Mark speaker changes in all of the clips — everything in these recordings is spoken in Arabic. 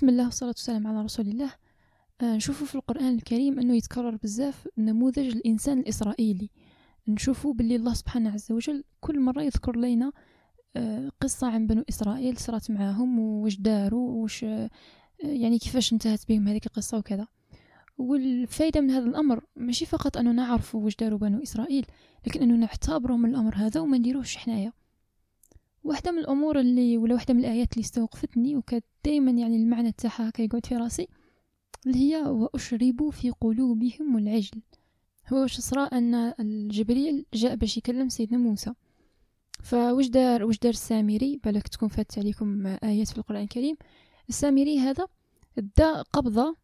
Speaker 1: بسم الله والصلاة والسلام على رسول الله. آه، نشوفوا في القرآن الكريم أنه يتكرر بزاف نموذج الإنسان الإسرائيلي. نشوفوا باللي الله سبحانه عز وجل كل مرة يذكر لنا آه، قصة عن بنو إسرائيل صارت معاهم وش داروا وش آه، يعني كيفاش انتهت بهم هذيك القصة وكذا. والفايدة من هذا الأمر ماشي فقط أنه نعرف وش داروا بنو إسرائيل لكن أنه نعتبروا من الأمر هذا وما نديروهش حنايا. واحدة من الأمور اللي ولا واحدة من الآيات اللي استوقفتني وكانت دايما يعني المعنى تاعها كيقعد في راسي اللي هي وأشربوا في قلوبهم العجل. هو واش صرا أن الجبريل جاء باش يكلم سيدنا موسى. فواش دار واش دار السامري؟ بالك تكون فاتت عليكم آيات في القرآن الكريم. السامري هذا دا قبضة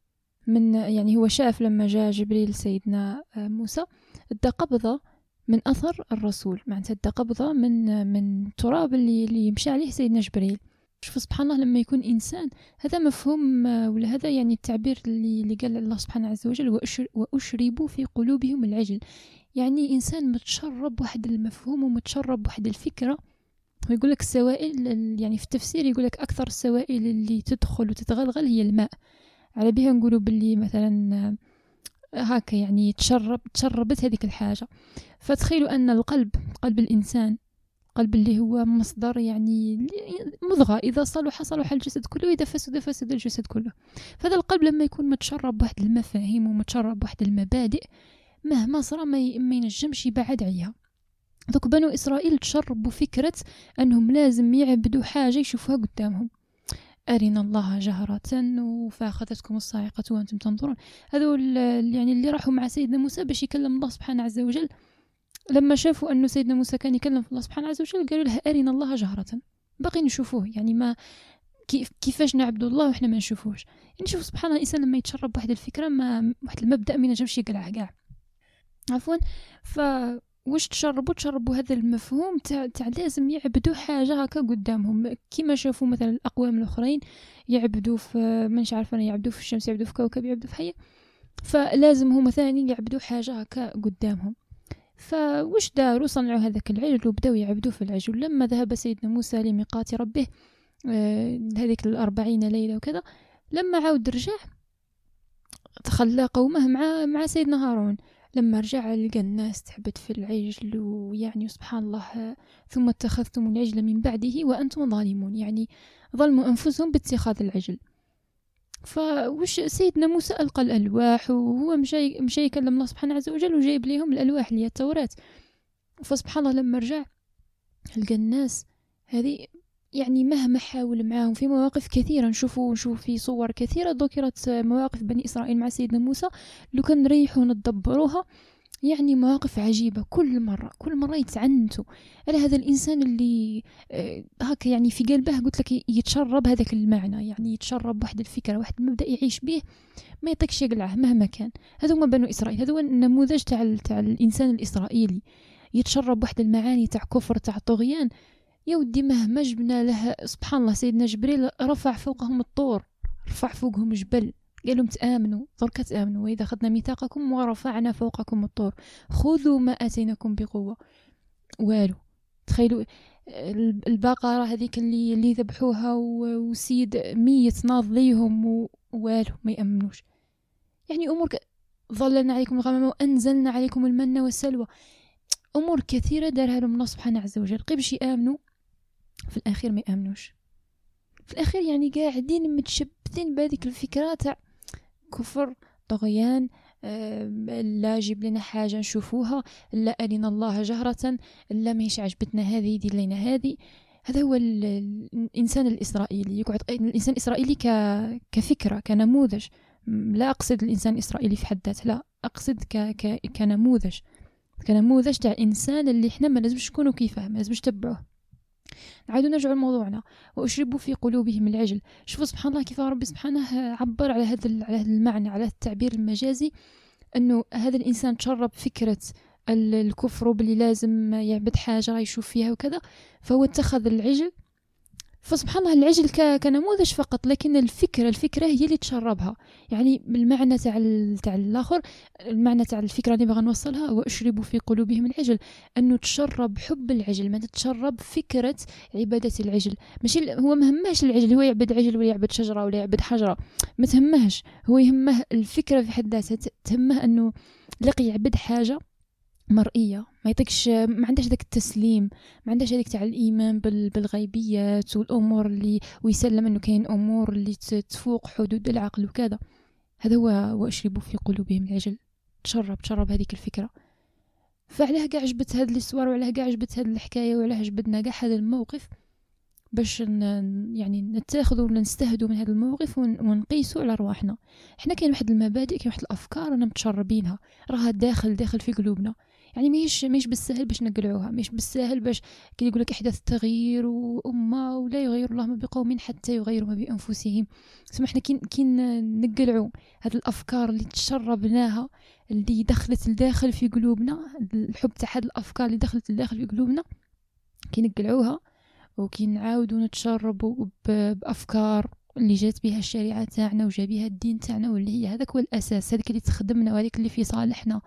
Speaker 1: من يعني هو شاف لما جاء جبريل سيدنا موسى. دا قبضة من أثر الرسول معناتها قبضة من من التراب اللي اللي يمشي عليه سيدنا جبريل. شوف سبحان الله لما يكون إنسان هذا مفهوم ولا هذا يعني التعبير اللي, اللي قال الله سبحانه عز وجل وأشربوا في قلوبهم العجل. يعني إنسان متشرب واحد المفهوم ومتشرب واحد الفكرة ويقول لك السوائل يعني في التفسير يقول لك أكثر السوائل اللي تدخل وتتغلغل هي الماء. على بها نقولوا باللي مثلا هكا يعني تشرب تشربت هذيك الحاجة. فتخيلوا أن القلب قلب الإنسان قلب اللي هو مصدر يعني مضغة. إذا صلح صلح الجسد كله وإذا فسد فسد الجسد كله. فهذا القلب لما يكون متشرب بواحد المفاهيم ومتشرب بواحد المبادئ مهما صرا ما ينجمش يبعد عليها. دوك بنو إسرائيل تشربوا فكرة أنهم لازم يعبدوا حاجة يشوفوها قدامهم. أرنا الله جهرة فأخذتكم الصاعقة وأنتم تنظرون. هذول يعني اللي راحوا مع سيدنا موسى باش يكلم الله سبحانه عز وجل. لما شافوا أنه سيدنا موسى كان يكلم في الله سبحانه عز وجل قالوا له أرنا الله جهرة. باقي نشوفوه يعني ما كيف كيفاش نعبد الله وحنا ما نشوفوش. يعني شوف سبحان الله الإنسان لما يتشرب واحد الفكرة ما واحد المبدأ ما ينجمش يقلعه كاع عفوا. ف واش تشربوا؟ تشربوا هذا المفهوم تاع تاع لازم يعبدوا حاجة هكا قدامهم. كيما شافوا مثلا الأقوام الأخرين يعبدوا في مانيش عارفة أنا يعبدوا في الشمس يعبدوا في كوكب يعبدوا في حيه فلازم هما ثاني يعبدوا حاجة هكا قدامهم. فوش داروا؟ صنعوا هذاك العجل وبداو يعبدوا في العجل. لما ذهب سيدنا موسى لميقات ربه آه هذيك الأربعين ليلة وكذا لما عاود رجع تخلى قومه مع مع سيدنا هارون. لما رجع لقى الناس تعبد في العجل ويعني سبحان الله ثم اتخذتم العجل من بعده وأنتم ظالمون. يعني ظلموا أنفسهم باتخاذ العجل. فوش سيدنا موسى ألقى الألواح وهو مشى مشى يكلم الله سبحانه عز وجل وجايب ليهم الألواح اللي هي التوراة. فسبحان الله لما رجع لقى الناس هذه يعني مهما حاول معاهم في مواقف كثيرة نشوفوا نشوف في صور كثيرة ذكرت مواقف بني إسرائيل مع سيدنا موسى لو كان نريحوا ندبروها يعني مواقف عجيبة. كل مرة كل مرة يتعنتوا على هذا الإنسان اللي آه، هكا يعني في قلبه قلت لك يتشرب هذاك المعنى يعني يتشرب واحد الفكرة واحد المبدأ يعيش به ما يطيقش يقلعه مهما كان. هذا هما بنو إسرائيل هذا هو النموذج تاع الإنسان الإسرائيلي. يتشرب واحد المعاني تاع كفر تاع طغيان. يا ودي مهما جبنا له سبحان الله سيدنا جبريل رفع فوقهم الطور رفع فوقهم جبل قال لهم تآمنوا درك تآمنوا وإذا أخذنا ميثاقكم ورفعنا فوقكم الطور خذوا ما آتيناكم بقوة. والو تخيلوا البقرة هذيك اللي اللي ذبحوها وسيد ميت ناض ليهم والو ما يأمنوش. يعني أمور. ظللنا عليكم الغمام وأنزلنا عليكم المن والسلوى. أمور كثيرة دارها لهم الله سبحانه عز وجل. قبش يآمنوا في الأخير ما يآمنوش في الأخير يعني قاعدين متشبثين بهذيك الفكرة تاع كفر طغيان لا جيب لنا حاجة نشوفوها لا أرنا الله جهرة لا ماهيش عجبتنا هذه يدير لنا هذه. هذا هو الإنسان الإسرائيلي يقعد الإنسان الإسرائيلي. كفكرة كنموذج. لا أقصد الإنسان الإسرائيلي في حد ذاته لا أقصد ك... ك... كنموذج. كنموذج تاع إنسان اللي إحنا ما لازمش نكونوا كيفه ما لازمش نتبعوه. نعاودو نرجعو لموضوعنا. وأشربوا في قلوبهم العجل. شوفوا سبحان الله كيف ربي سبحانه عبر على هذا على هذا المعنى على التعبير المجازي إنه هذا الإنسان تشرب فكرة الكفر وبلي لازم يعبد حاجة يشوف فيها وكذا فهو اتخذ العجل فسبحان الله العجل كنموذج فقط لكن الفكرة الفكرة هي اللي تشربها. يعني بالمعنى تاع تاع الآخر المعنى تاع الفكرة اللي باغا نوصلها هو أشربوا في قلوبهم العجل. أنه تشرب حب العجل ما تشرب فكرة عبادة العجل. ماشي هو ما همهش العجل هو يعبد عجل ولا يعبد شجرة ولا يعبد حجرة. ما تهمهش هو يهمه الفكرة في حد ذاتها. تهمه أنه لقي يعبد حاجة مرئية. ما يعطيكش ما عندهاش داك التسليم. ما عندهاش هذيك تاع الإيمان بالغيبيات والأمور اللي ويسلم إنه كاين أمور اللي تفوق حدود العقل وكذا. هذا هو واشربوا في قلوبهم العجل تشرب تشرب هذيك الفكرة. فعلاه كاع عجبت هاد الصور وعلاه كاع عجبت هاد الحكاية وعلاه عجبتنا كاع هذا الموقف. باش يعني نتاخذوا ولا نستهدوا من هذا الموقف ونقيسوا على رواحنا حنا كاين واحد المبادئ كاين واحد الأفكار رانا متشربينها. راها داخل داخل في قلوبنا. يعني ماهيش ماهيش بالسهل باش نقلعوها ماهيش بالسهل باش كي يقول لك إحداث التغيير وأمة ولا يغير الله ما بقوم حتى يغيروا ما بأنفسهم. سمحنا كي كي نقلعوا هاد الأفكار اللي تشربناها اللي دخلت لداخل في قلوبنا الحب تاع هاد الأفكار اللي دخلت لداخل في قلوبنا كي نقلعوها وكي نعاودوا نتشربوا بأفكار اللي جات بها الشريعة تاعنا وجا بها الدين تاعنا واللي هي هذاك هو الأساس هذيك اللي تخدمنا وهذيك اللي في صالحنا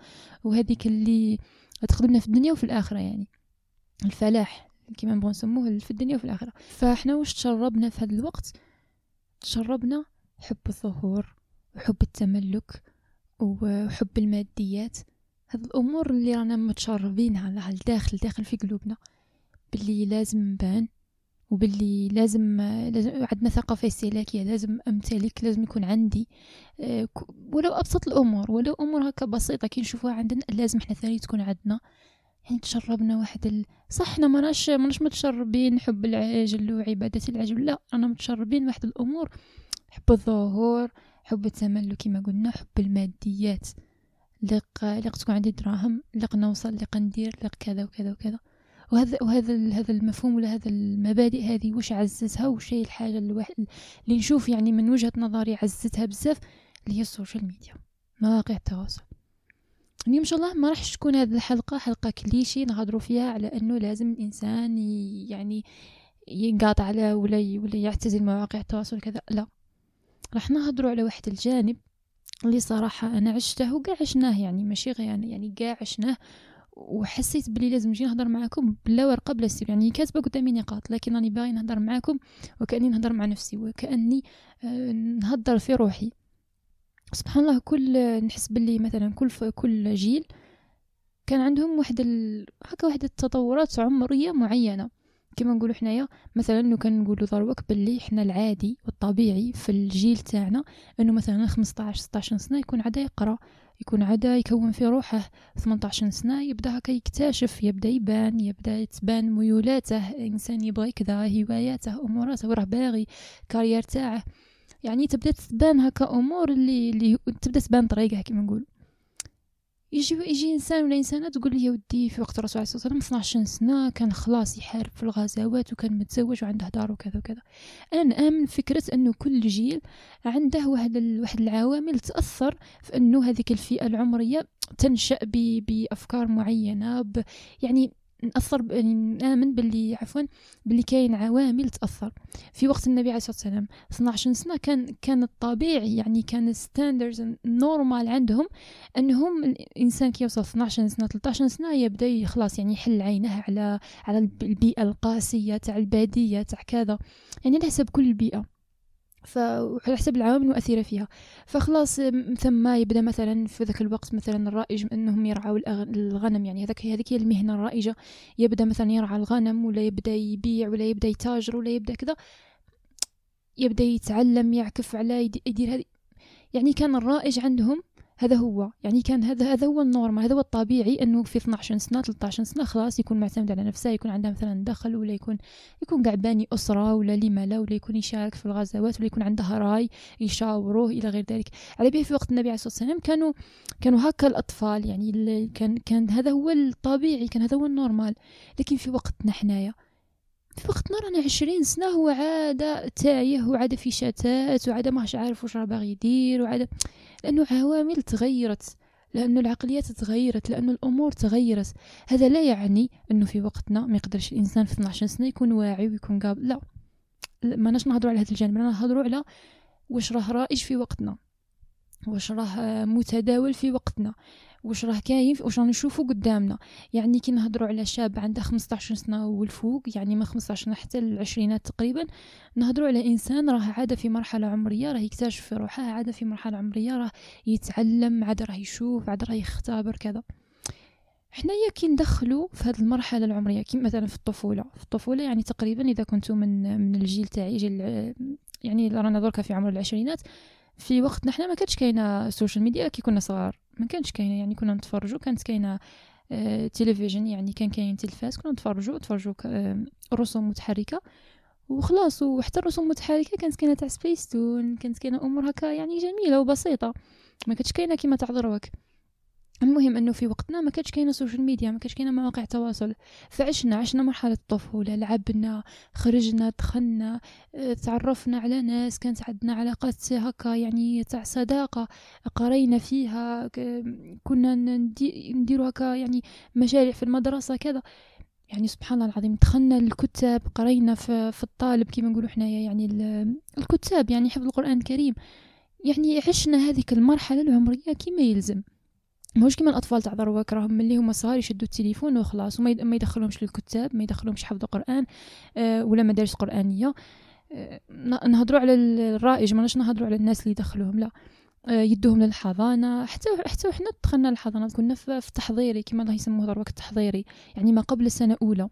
Speaker 1: وهذيك اللي تخدمنا في الدنيا وفي الآخرة يعني. الفلاح كما نبغوا نسموه في الدنيا وفي الآخرة. فاحنا واش تشربنا في هذا الوقت؟ تشربنا حب الظهور وحب التملك وحب الماديات. هاد الأمور اللي رانا متشربينها لها الداخل داخل في قلوبنا. باللي لازم نبان. وباللي لازم, لازم عندنا ثقافة استهلاكية لازم أمتلك لازم يكون عندي آه، ولو أبسط الأمور ولو أمور هكا بسيطة كي نشوفوها عندنا لازم إحنا ثاني تكون عندنا. يعني تشربنا واحد ال... صح إحنا مناش مناش متشربين حب العجل وعبادة العجل لا أنا متشربين واحد الأمور. حب الظهور حب التملك كما قلنا حب الماديات. لق لق تكون عندي دراهم لق نوصل لق ندير لق كذا وكذا وكذا. وهذا وهذا هذا المفهوم ولا هذا المبادئ هذه واش عززها وش هي الحاجة الواحد اللي نشوف يعني من وجهة نظري عززتها بزاف اللي هي ال social media مواقع التواصل. اليوم إن شاء الله ما راح تكون هذه الحلقة حلقة كليشي نهضروا فيها على إنه لازم الإنسان يعني ينقاطع على ولا ولا يعتزل مواقع التواصل كذا لا راح نهضروا على واحد الجانب اللي صراحة أنا عشته وقاع عشناه يعني ماشي غير يعني, يعني قاع عشناه وحسيت بلي لازم نجي نهضر معاكم بلا ورقة بلا سير. يعني كاتبة قدامي نقاط لكن راني باغي نهضر معاكم وكأني نهضر مع نفسي وكأني آه، نهضر في روحي. سبحان الله كل نحس بلي مثلا كل كل جيل كان عندهم واحد ال... هكا واحد التطورات عمرية معينة. كما نقولوا حنايا مثلا انه كنقولوا دروك باللي حنا العادي والطبيعي في الجيل تاعنا إنه مثلا 15 16 سنة يكون عدا يقرأ. يكون عدا يكون في روحه. 18 سنة يبدأ هكا يكتشف يبدأ يبان يبدأ تبان ميولاته. إنسان يبغى كذا هواياته أموراته وراه باغي كارير تاعه. يعني تبدأ تبان هكا أمور اللي, اللي تبدأ تبان طريقة كما نقول يجي يجي إنسان ولا إنسانة تقول لي يا ودي في وقت الرسول عليه الصلاة والسلام 12 سنة كان خلاص يحارب في الغزوات وكان متزوج وعنده دار وكذا وكذا. أنا نامن فكرة أنه كل جيل عنده واحد واحد العوامل تأثر في أنه هذيك الفئة العمرية تنشأ بأفكار معينة يعني نأثر يعني نآمن باللي عفوا باللي كاين عوامل تأثر. في وقت النبي عليه الصلاة والسلام 12 سنة كان كان الطبيعي يعني كان standards normal عندهم أنهم الإنسان كي يوصل 12 سنة 13 سنة يبدأ خلاص يعني يحل عينه على على البيئة القاسية تاع البادية تاع كذا. يعني على حسب كل البيئة. فعلى حسب العوامل المؤثرة فيها. فخلاص ثم يبدأ مثلا في ذاك الوقت مثلا الرائج أنهم يرعوا الغنم. يعني هذاك هذيك هي المهنة الرائجة. يبدأ مثلا يرعى الغنم ولا يبدأ يبيع ولا يبدأ يتاجر ولا يبدأ كذا. يبدأ يتعلم يعكف على يدير هذه. يعني كان الرائج عندهم هذا هو. يعني كان هذا هذا هو ال normal هذا هو الطبيعي أنه في 12 سنة 13 سنة خلاص يكون معتمد على نفسه يكون عنده مثلا دخل ولا يكون يكون قاعد باني أسرة ولا لما لا ولا يكون يشارك في الغزوات ولا يكون عنده راي يشاوروه إلى غير ذلك. على به في وقت النبي عليه الصلاة والسلام كانوا كانوا هكا الأطفال. يعني كان كان هذا هو الطبيعي كان هذا هو ال normal. لكن في وقتنا حنايا في وقتنا رانا عشرين سنة هو عاد تايه وعاد في شتات وعاد ماهش عارف واش راه باغي يدير وعاد لأنه عوامل تغيرت لأنه العقليات تغيرت لأنه الأمور تغيرت. هذا لا يعني أنه في وقتنا ما يقدرش الإنسان في 12 سنة يكون واعي ويكون قابل لا. ماناش نهضروا على هذا الجانب رانا نهضروا على واش راه رائج في وقتنا واش راه متداول في وقتنا. واش راه كاين واش راه نشوفو قدامنا. يعني كي نهضروا على شاب عنده 15 سنة والفوق يعني من 15 حتى العشرينات تقريبا نهضروا على إنسان راه عاد في مرحلة عمرية راه يكتشف في روحه عاد في مرحلة عمرية راه يتعلم عاد راه يشوف عاد راه يختبر كذا. حنايا كي ندخلوا في هذه المرحلة العمرية كي مثلا في الطفولة. في الطفولة يعني تقريبا إذا كنتوا من من الجيل تاعي جيل يعني رانا دركا في عمر العشرينات في وقتنا حنا ما كانتش كاينة ال social media كي كنا صغار. ما كانش كاينة يعني كنا نتفرجوا كانت كاينة آه تلفزيون يعني كان كاين تلفاز كنا نتفرجوا نتفرجوا آه رسوم متحركة. وخلاص وحتى الرسوم المتحركة كانت كاينة تاع سبيستون كانت كاينة أمور هكا يعني جميلة وبسيطة. ما كانتش كاينة كيما تاع دروك. المهم إنه في وقتنا ما كانش كاينة social media ما كانش كاينة مواقع التواصل فعشنا عشنا مرحلة الطفولة لعبنا خرجنا دخلنا آه، تعرفنا على ناس كانت عندنا علاقات هكا يعني تاع صداقة قرينا فيها كنا نديروا هكا يعني مشاريع في المدرسة كذا. يعني سبحان الله العظيم دخلنا الكتاب قرينا في, في الطالب كما نقولوا حنايا يعني الكتاب يعني حفظ القرآن الكريم. يعني عشنا هذيك المرحلة العمرية كما يلزم. ماهوش كيما الأطفال تاع دروك راهم ملي هما صغار يشدوا التليفون وخلاص وما ما يدخلهمش للكتاب ما يدخلهمش حفظ قران آه ولا مدارس قرآنية. آه نهضروا على الرائج ماناش نهضروا على الناس اللي يدخلوهم لا. آه يدوهم للحضانة. حتى حتى وحنا دخلنا للحضانه كنا في التحضيري كما الله يسموه دروك التحضيري يعني ما قبل السنة اولى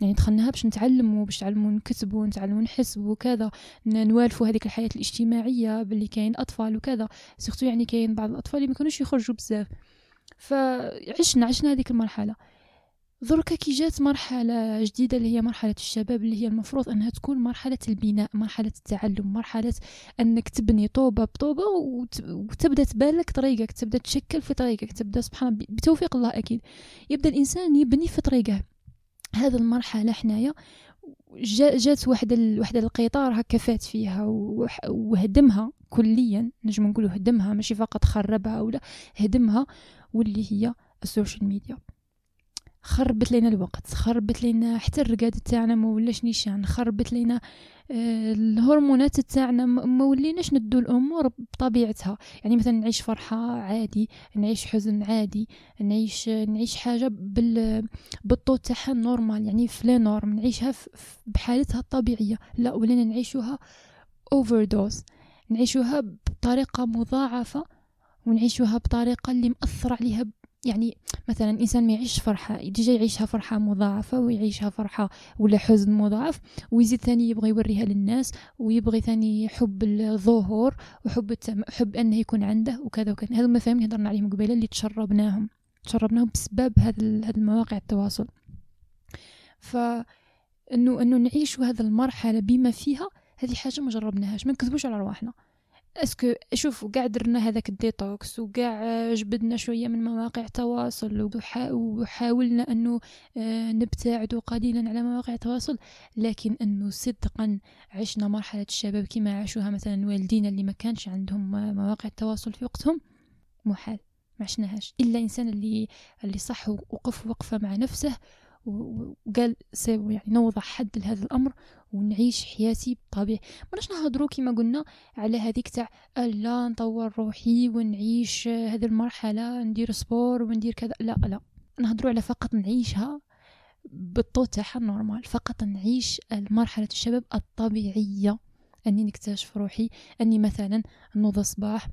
Speaker 1: يعني دخلناها باش نتعلموا باش نتعلموا نكتبوا نتعلموا نحسبوا وكذا نوالفوا هذيك الحياة الاجتماعية باللي كاين أطفال وكذا. سيرتو يعني كاين بعض الأطفال اللي ما يخرجوا بزاف. فعشنا عشنا هذيك المرحلة. دركا كي جات مرحلة جديدة اللي هي مرحلة الشباب اللي هي المفروض أنها تكون مرحلة البناء مرحلة التعلم مرحلة أنك تبني طوبة بطوبة وتبدأ تبالك طريقك تبدأ تشكل في طريقك تبدأ سبحان بتوفيق الله أكيد. يبدأ الإنسان يبني في طريقه. هذه المرحلة حنايا جات واحد ال... واحد القطار هكا فات فيها وهدمها كليا نجم نقولوا هدمها ماشي فقط خربها ولا هدمها واللي هي ال social media. خربت لنا الوقت خربت لنا حتى الرقاد تاعنا ما ولاش نيشان خربت لنا آه، الهرمونات تاعنا ما وليناش ندو الأمور بطبيعتها. يعني مثلا نعيش فرحة عادي نعيش حزن عادي نعيش نعيش حاجة بال بال taux تاعها normal يعني في norme نعيشها بحالتها الطبيعية. لا ولينا نعيشوها overdose نعيشوها بطريقة مضاعفة ونعيشوها بطريقة اللي مأثر عليها يعني مثلا إنسان ما يعيش فرحة déjà يعيشها فرحة مضاعفة ويعيشها فرحة ولا حزن مضاعف ويزيد ثاني يبغى يوريها للناس ويبغي ثاني حب الظهور وحب التم... حب أنه يكون عنده وكذا وكذا. هذو المفاهيم اللي هضرنا عليهم قبيلة اللي تشربناهم تشربناهم بسبب هذا هذه المواقع التواصل. ف إنه إنه نعيش هذه المرحلة بما فيها هذه حاجة ما جربناهاش ما نكذبوش على رواحنا est-ce que شوف قاع درنا هذاك الديتوكس وقاع جبدنا شوية من مواقع التواصل وحاولنا أنه آه، نبتعد قليلا على مواقع التواصل لكن أنه صدقا عشنا مرحلة الشباب كما عاشوها مثلا والدينا اللي ما كانش عندهم مواقع التواصل في وقتهم محال ما عشناهاش. إلا إنسان اللي اللي صح وقف وقفة مع نفسه وقال سيبو يعني نوضع حد لهذا الأمر ونعيش حياتي بطبيعي ماناش نهضروا كما قلنا على هذيك تاع لا نطور روحي ونعيش هذه المرحلة ندير سبور وندير كذا. لا لا. نهضروا على فقط نعيشها بالطو تاعها نورمال فقط نعيش مرحله الشباب الطبيعية. أني نكتشف روحي. أني مثلا نوض الصباح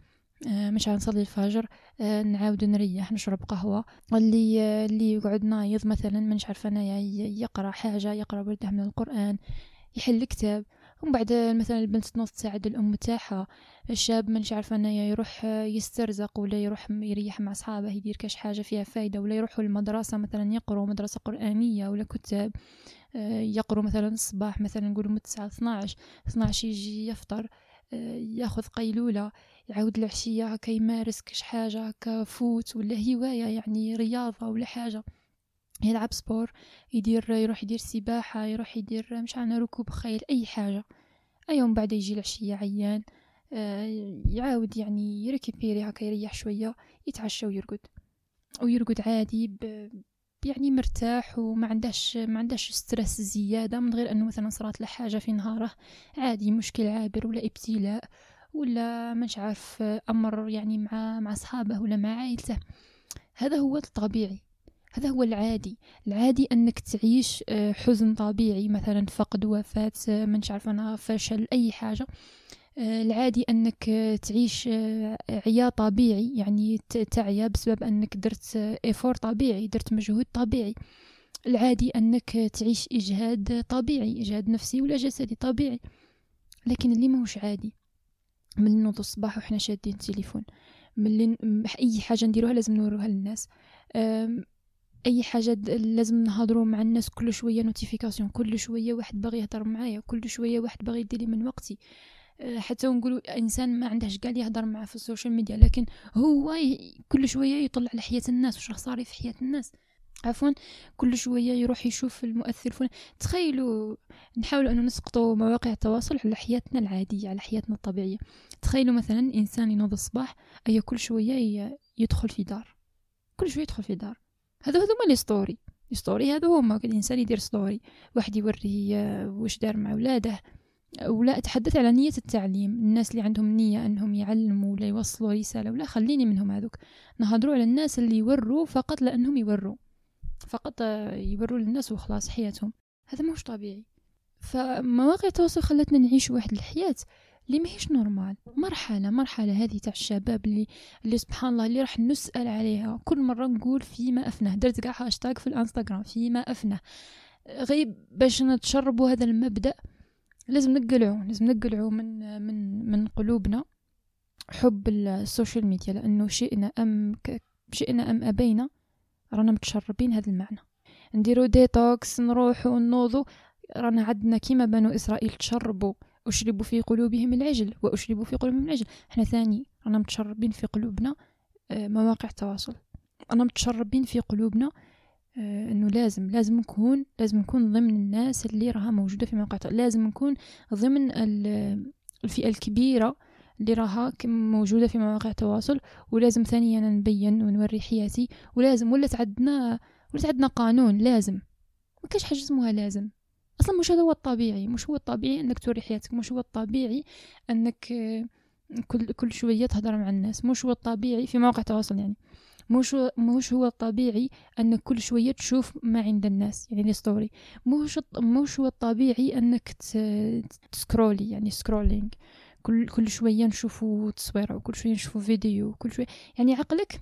Speaker 1: آه، مش نصلي الفجر آه، نعاود نريح نشرب قهوة. اللي اللي يقعد نايض مثلا منش عارفة أنا يقرأ حاجة يقرأ وردة من القرآن. يحل كتاب ومن بعد مثلا البنت تنوض تساعد الأم تاعها الشاب منش عارفة أنايا يروح يسترزق ولا يروح يريح مع أصحابه يدير كاش حاجة فيها فايدة ولا يروحوا المدرسة مثلا يقروا مدرسة قرآنية ولا كتاب آه، يقروا مثلا الصباح مثلا نقولوا من تسعة 12 12 يجي يفطر يأخذ قيلولة يعاود العشية هكا يمارس كش حاجة هكا فوت ولا هواية يعني رياضة ولا حاجة. يلعب سبور يدير يروح يدير سباحة يروح يدير مش عارفة ركوب خيل أي حاجة. أي يوم بعد يجي العشية عيان آه، يعاود يعني يركبيري هكا يريح شوية يتعشى ويرقد. ويرقد عادي يعني مرتاح وما عندهش ما عندهش ستريس زيادة من غير إنه مثلا صارت له حاجة في نهاره. عادي مشكل عابر ولا ابتلاء ولا مش عارف أمر يعني مع مع أصحابه ولا مع عائلته. هذا هو الطبيعي. هذا هو العادي. العادي أنك تعيش آه، حزن طبيعي مثلا فقد وفاة آه، من عارف أنا فشل أي حاجة. آه، العادي أنك تعيش عياء طبيعي يعني تعيا بسبب أنك درت effort طبيعي درت مجهود طبيعي. العادي أنك تعيش إجهاد طبيعي إجهاد نفسي ولا جسدي طبيعي. لكن اللي ماهوش عادي. من نوض الصباح وحنا شادين التليفون من أي حاجة نديروها لازم نوروها للناس. أي حاجة لازم نهضروا مع الناس كل شوية notification كل شوية واحد باغي يهضر معايا كل شوية واحد باغي يدير من وقتي. أه، حتى نقولوا إنسان ما عندهش كاع يهضر معاه في ال social media لكن هو كل شوية يطلع على حياة الناس واش صاري في حياة الناس. عفوا كل شوية يروح يشوف المؤثر فلان. تخيلوا نحاول انه نسقطوا مواقع التواصل على حياتنا العادية على حياتنا الطبيعية. تخيلوا مثلا إنسان ينوض الصباح اي كل شوية يدخل في دار. كل شوية يدخل في دار. هذا هذوما les stories les stories هذا هما الانسان يدير story واحد يوري آه، واش دار مع ولاده. ولا أتحدث على نية التعليم. الناس اللي عندهم نية أنهم يعلموا ولا يوصلوا رسالة ولا خليني منهم هذوك. نهضروا على الناس اللي يوروا فقط لأنهم يوروا. فقط آه، يوروا للناس وخلاص حياتهم. هذا مش طبيعي. فمواقع التواصل خلتنا نعيش واحد الحياة اللي ماهيش normal. مرحلة مرحلة هذه تاع الشباب اللي اللي سبحان الله اللي راح نسأل عليها. كل مرة نقول فيما أفناه درت كاع هاشتاغ في الانستغرام فيما أفناه غيب باش نتشربوا هذا المبدأ لازم نقلعوا لازم نقلعوا من من من قلوبنا حب ال social media. لأنه شئنا أم شئنا أم أبينا رانا متشربين هذا المعنى. نديرو ديتوكس نروحو نوضو رانا عندنا كيما بنو إسرائيل. تشربوا أشربوا في قلوبهم العجل وأشربوا في قلوبهم العجل. إحنا ثاني رانا متشربين في قلوبنا آه، مواقع التواصل. أنا متشربين في قلوبنا آه، إنه لازم لازم نكون لازم نكون ضمن الناس اللي راها موجودة في مواقع لازم نكون ضمن الفئة الكبيرة اللي راها موجودة في مواقع التواصل. ولازم ثانيا نبين ونوري حياتي. ولازم ولات عندنا ولات عندنا قانون لازم. ما كاش حاجة اسمها لازم. أصلا مش هذا هو الطبيعي مش هو الطبيعي إنك توري حياتك مش هو الطبيعي إنك آه، كل كل شوية تهضر مع الناس مش هو الطبيعي في مواقع التواصل يعني مش مش هو الطبيعي إنك كل شوية تشوف ما عند الناس يعني لي story مش مش هو الطبيعي إنك ت scrolli يعني scrolling كل كل شوية نشوفوا تصوير وكل شوية نشوفوا فيديو كل شوية يعني عقلك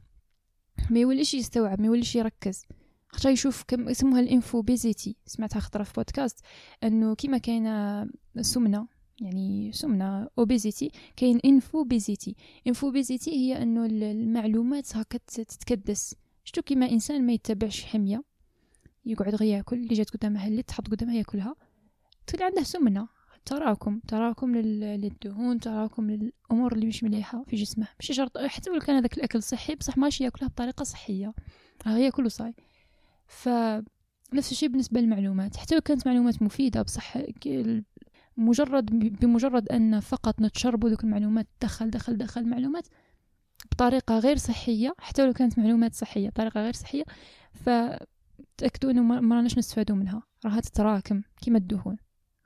Speaker 1: ما يوليش يستوعب ما يوليش يركز. خاطر يشوف كم اسمها ال infobesity سمعتها خطرة في بودكاست إنه كيما كاينة سمنة يعني سمنة obesity كاين infobesity. infobesity هي إنه المعلومات هكا تتكدس. شفتو كيما إنسان ما يتبعش حمية يقعد غير ياكل اللي جات قدامه اللي تحط قدامها ياكلها تولي عنده سمنة. تراكم تراكم للدهون تراكم للأمور اللي مش مليحة في جسمه. مش شرط حتى لو كان هذاك الأكل صحي بصح ماشي ياكلها بطريقة صحية. راه ياكل صاي. فنفس الشيء بالنسبة للمعلومات. حتى لو كانت معلومات مفيدة بصح مجرد بمجرد أن فقط نتشربوا ذوك المعلومات دخل دخل دخل معلومات بطريقة غير صحية حتى لو كانت معلومات صحية بطريقة غير صحية فتأكدوا أنه ما راناش نستفادوا منها. راها تتراكم كما الدهون.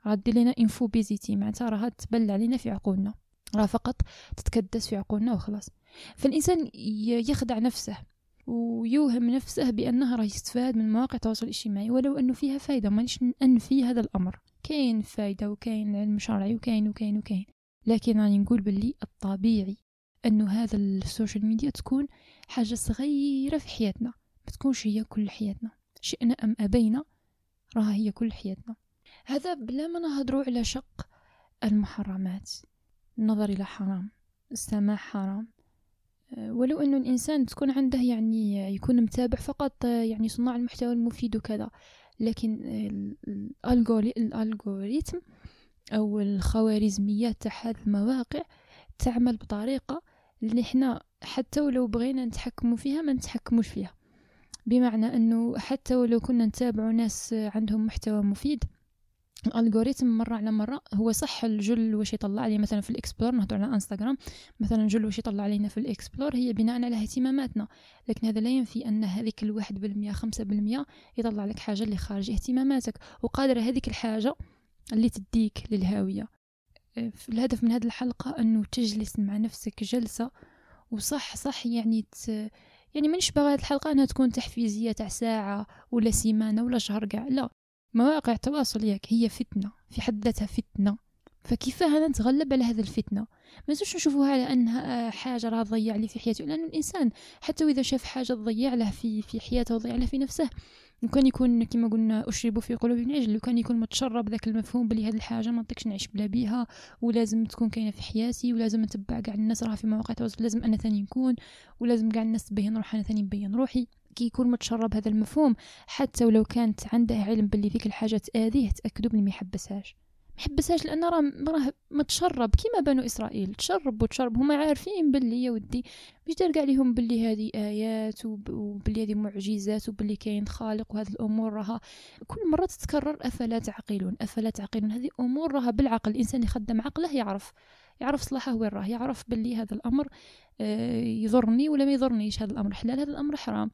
Speaker 1: راها تدير لنا infobesity معناتها راها تبلع لنا في عقولنا. راها فقط تتكدس في عقولنا وخلاص. فالإنسان يخدع نفسه. ويوهم نفسه بأنه راه يستفاد من مواقع التواصل الاجتماعي ولو أنه فيها فايدة مانيش ننفي هذا الأمر. كاين فايدة وكاين العلم الشرعي وكاين وكاين وكاين لكن راني نقول باللي الطبيعي أنه هذا ال social media تكون حاجة صغيرة في حياتنا ما تكونش هي كل حياتنا. شئنا أم أبينا راها هي كل حياتنا. هذا بلا ما نهضروا على شق المحرمات. النظر إلى حرام السماع حرام. ولو إنه الإنسان تكون عنده يعني يكون متابع فقط يعني صناع المحتوى المفيد وكذا لكن ال algorithme أو الخوارزميات تاع هذه المواقع تعمل بطريقة اللي إحنا حتى ولو بغينا نتحكموا فيها ما نتحكموش فيها. بمعنى إنه حتى ولو كنا نتابع ناس عندهم محتوى مفيد ال algorithm مرة على مرة. هو صح جل واش يطلع لي مثلا في ال explore نهضر على إنستغرام. مثلا جل واش يطلع علينا في ال explore هي بناء على اهتماماتنا. لكن هذا لا ينفي أن هذيك الواحد بالمية خمسة بالمية يطلع لك حاجة اللي خارج اهتماماتك. وقادرة هذيك الحاجة اللي تديك للهاوية. الهدف من هذه الحلقة أنه تجلس مع نفسك جلسة. وصح صح يعني ت... يعني مانيش باغا هذه الحلقة أنها تكون تحفيزية تاع ساعة ولا سيمانة ولا شهر كاع لا. مواقع التواصل ياك هي فتنة في حد ذاتها فتنة. فكيفاه نتغلب على هذا الفتنة؟ ما نزوش نشوفوها على أنها حاجة راه تضيع لي في حياته لأن الإنسان حتى وإذا شاف حاجة تضيع له في في حياته وتضيع له في نفسه وكان يكون كما قلنا أشربوا في قلوبهم العجل. وكان يكون متشرب ذاك المفهوم بلي هذه الحاجة ما نطيقش نعيش بلا بيها ولازم تكون كاينة في حياتي ولازم نتبع كاع الناس راها في مواقع التواصل لازم أنا ثاني نكون ولازم كاع الناس تبين روحها أنا ثاني نبين روحي. كي يكون متشرب هذا المفهوم حتى ولو كانت عنده علم باللي ذيك الحاجة تآذيه تأكدوا بلي ما يحبسهاش. محبسهاش لأن راه راه متشرب كيما بنو إسرائيل تشرب وتشرب هما عارفين باللي يا ودي باش دار كاع ليهم باللي هذه آيات وباللي هذه معجزات وباللي كاين خالق وهذه الأمور راها كل مرة تتكرر أفلا تعقلون أفلا تعقلون. هذه أمور راها بالعقل الإنسان يخدم عقله يعرف يعرف صلاحه وين راه يعرف باللي هذا الأمر آه، يضرني ولا ما يضرنيش هذا الأمر. حلال هذا الأمر حرام.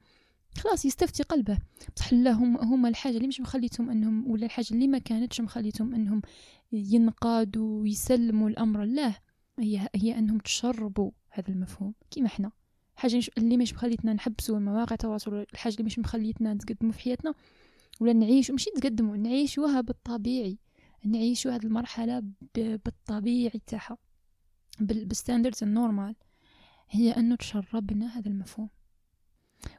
Speaker 1: خلاص يستفتي قلبه. بصح لا هم هما الحاجة اللي مش مخليتهم أنهم ولا الحاجة اللي ما كانتش مخليتهم أنهم ينقادوا ويسلموا الأمر. الله هي هي أنهم تشربوا هذا المفهوم كيما إحنا حاجة اللي مش مخليتنا نحبسوا المواقع التواصل الحاجة اللي مش مخليتنا نتقدموا في حياتنا ولا نعيش مش نتقدموا نعيشوها بالطبيعي. نعيشوا هذه المرحلة بالطبيعي تاعها بال standards ال normal. هي أنه تشربنا هذا المفهوم.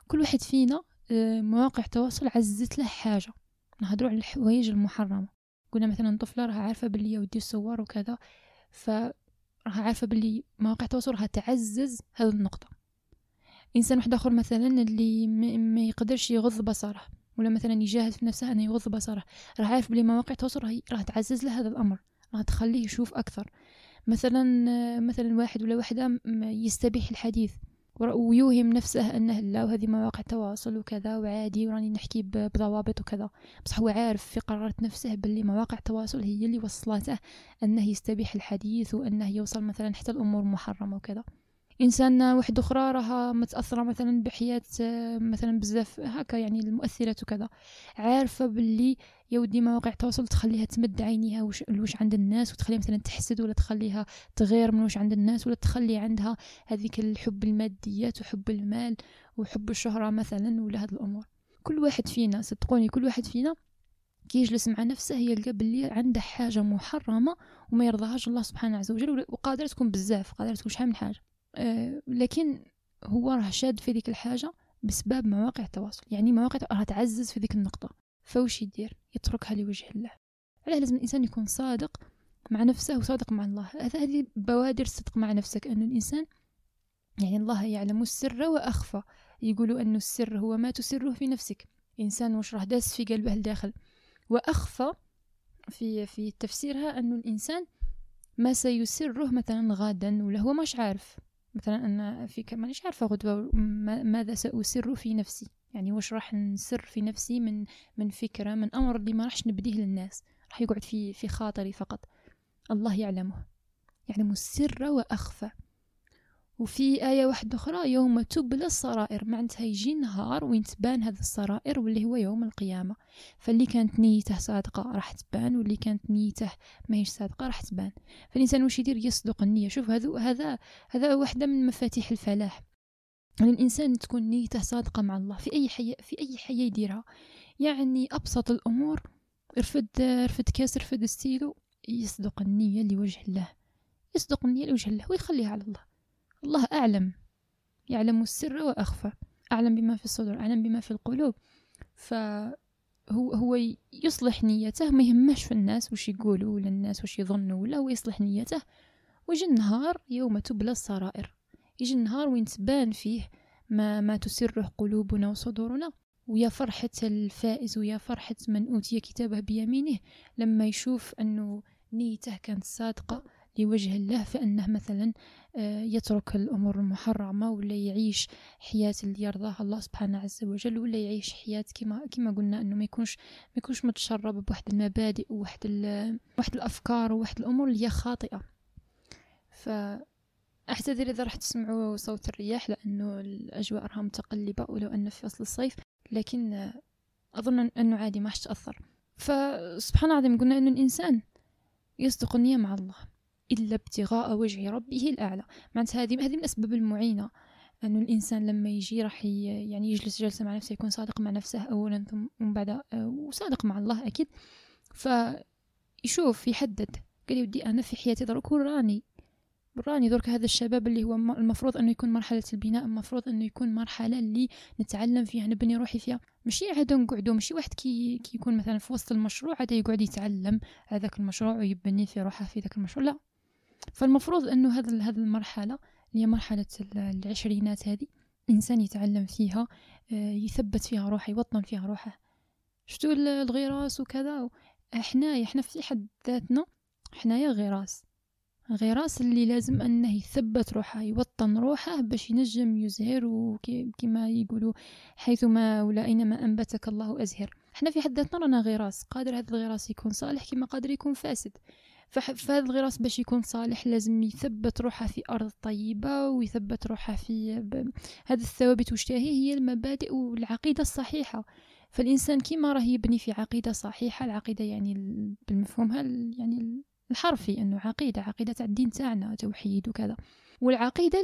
Speaker 1: كل واحد فينا آه، مواقع التواصل عزت له حاجة. نهضروا على الحوايج المحرمة. قلنا مثلا طفلة راها عارفة باللي ودي الصور وكذا ف راها عارفة باللي مواقع التواصل راها تعزز هذه النقطة. إنسان واحد آخر مثلا اللي ما يقدرش يغض بصره ولا مثلا يجاهد في نفسه انه يغض بصره راه عارف بلي مواقع التواصل راح تعزز له هذا الأمر راح تخليه يشوف أكثر. مثلا آه، مثلا واحد ولا واحدة يستبيح الحديث. ويوهم نفسه أنه لا وهذه مواقع تواصل وكذا وعادي وراني نحكي بضوابط وكذا. بصح هو عارف في قرارة نفسه باللي مواقع التواصل هي اللي وصلته أنه يستبيح الحديث وأنه يوصل مثلا حتى الأمور محرمة وكذا. إنسان واحد أخرى راها متأثرة مثلا بحياة مثلا بزاف هكا يعني المؤثرات وكذا. عارفة باللي يا ودي مواقع التواصل تخليها تمد عينيها وش, عند الناس وتخليها مثلا تحسد ولا تخليها تغير من وش عند الناس ولا تخلي عندها هذيك الحب الماديات وحب المال وحب الشهرة مثلا ولا هاد الأمور. كل واحد فينا صدقوني كل واحد فينا كي يجلس مع نفسه يلقى باللي عنده حاجة محرمة وما يرضاهاش الله سبحانه عز وجل وقادرة تكون بزاف قادرة تكون شحال من حاجة. أه لكن هو راه شاد في ذيك الحاجة بسبب مواقع التواصل. يعني مواقع راه تعزز في ذيك النقطة. فوش يدير؟ يتركها لوجه الله. علاه لازم الإنسان يكون صادق مع نفسه وصادق مع الله. هذه بوادر الصدق مع نفسك أن الإنسان يعني الله يعلم السر وأخفى. يقولوا أن السر هو ما تسره في نفسك. إنسان وش راه داس في قلبه الداخل وأخفى في في تفسيرها أن الإنسان ما سيسره مثلا غدا ولا هو مش عارف. مثلا أنا في مانيش عارفة غدوة ماذا سأسر في نفسي. يعني واش راح نسر في نفسي من من فكرة من أمر اللي ما راحش نبديه للناس. راح يقعد في في خاطري فقط. الله يعلمه. يعلم السر وأخفى. وفي آية واحدة أخرى يوم تبلى السرائر معناتها يجي نهار وين تبان هذا السرائر واللي هو يوم القيامة. فاللي كانت نيته صادقة راح تبان واللي كانت نيته ماهيش صادقة راح تبان. فالإنسان واش يدير؟ يصدق النية. شوف هذا هذا هذا واحدة من مفاتيح الفلاح. يعني الإنسان تكون نيته صادقة مع الله في أي حياة في أي حياة يديرها. يعني أبسط الأمور رفد رفد كاس رفد ستيلو يصدق النية لوجه الله. يصدق النية لوجه الله ويخليها على الله. الله أعلم. يعلم السر وأخفى. أعلم بما في الصدور. أعلم بما في القلوب. فهو هو يصلح نيته. ما يهمش في الناس وش يقولوا ولا الناس وش يظنوا ولا هو يصلح نيته. ويجي النهار يوم تبلى السرائر يجي النهار وين تبان فيه ما, ما تسره قلوبنا وصدورنا. ويا فرحة الفائز ويا فرحة من أوتي كتابه بيمينه. لما يشوف أنه نيته كانت صادقة لوجه الله فإنه مثلا آه، يترك الأمور المحرمة ولا يعيش حياة اللي يرضاها الله سبحانه عز وجل ولا يعيش حياة كما كما قلنا إنه ما يكونش ما يكونش متشرب بواحد المبادئ وواحد واحد الأفكار وواحد الأمور اللي هي خاطئة. ف اعتذر إذا راح تسمعوا صوت الرياح لأنه الأجواء راها متقلبة ولو أن في فصل الصيف لكن أظن أنه عادي ما تأثر. فسبحان العظيم قلنا إنه الإنسان يصدق النية مع الله. إلا ابتغاء وجه ربه الأعلى. معناتها هذه هذه من الأسباب المعينة. أنه الإنسان لما يجي راح يعني يجلس جلسة مع نفسه يكون صادق مع نفسه أولا ثم من بعد آه، وصادق مع الله أكيد. فيشوف يحدد. قال يودي أنا في حياتي درك راني. راني درك هذا الشباب اللي هو المفروض أنه يكون مرحلة البناء المفروض أنه يكون مرحلة اللي نتعلم فيها نبني روحي فيها. ماشي عاد نقعدو ماشي واحد كي, كي يكون مثلا في وسط المشروع عاد يقعد يتعلم هذاك المشروع ويبني في روحه في ذاك المشروع. لا. فالمفروض أنه هذا هذه المرحلة اللي هي مرحلة العشرينات هذه انسان يتعلم فيها آه، يثبت فيها روحه يوطن فيها روحه. شتو الغراس وكذا؟ حنايا حنا في حد ذاتنا حنايا غراس. غراس اللي لازم أنه يثبت روحه يوطن روحه باش ينجم يزهر وكما يقولوا حيثما ولا أينما أنبتك الله أزهر. إحنا في حد ذاتنا رانا غراس. قادر هذا الغراس يكون صالح كما قادر يكون فاسد. فهذا الغراس باش يكون صالح لازم يثبت روحه في أرض طيبة ويثبت روحه في هذه الثوابت وش هي المبادئ والعقيدة الصحيحة. فالإنسان كيما راه يبني في عقيدة صحيحة العقيدة يعني بالمفهوم يعني الحرفي إنه عقيدة عقيدة تاع الدين تاعنا توحيد وكذا. والعقيدة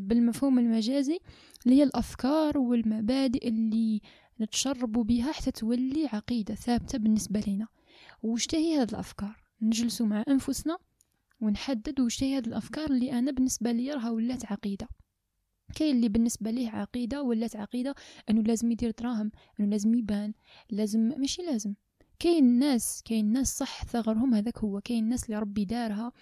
Speaker 1: بالمفهوم المجازي اللي هي الأفكار والمبادئ اللي نتشربوا بها حتى تولي عقيدة ثابتة بالنسبة لنا وش هي هذه الأفكار؟ نجلسوا مع أنفسنا ونحدد وش هي هذه الأفكار اللي أنا بالنسبة لي راها ولات عقيدة. كاين اللي بالنسبة ليه عقيدة ولات عقيدة أنه لازم يدير دراهم أنه لازم يبان لازم ماشي لازم. كاين ناس كاين ناس صح ثغرهم هذاك هو كاين ناس اللي ربي دارها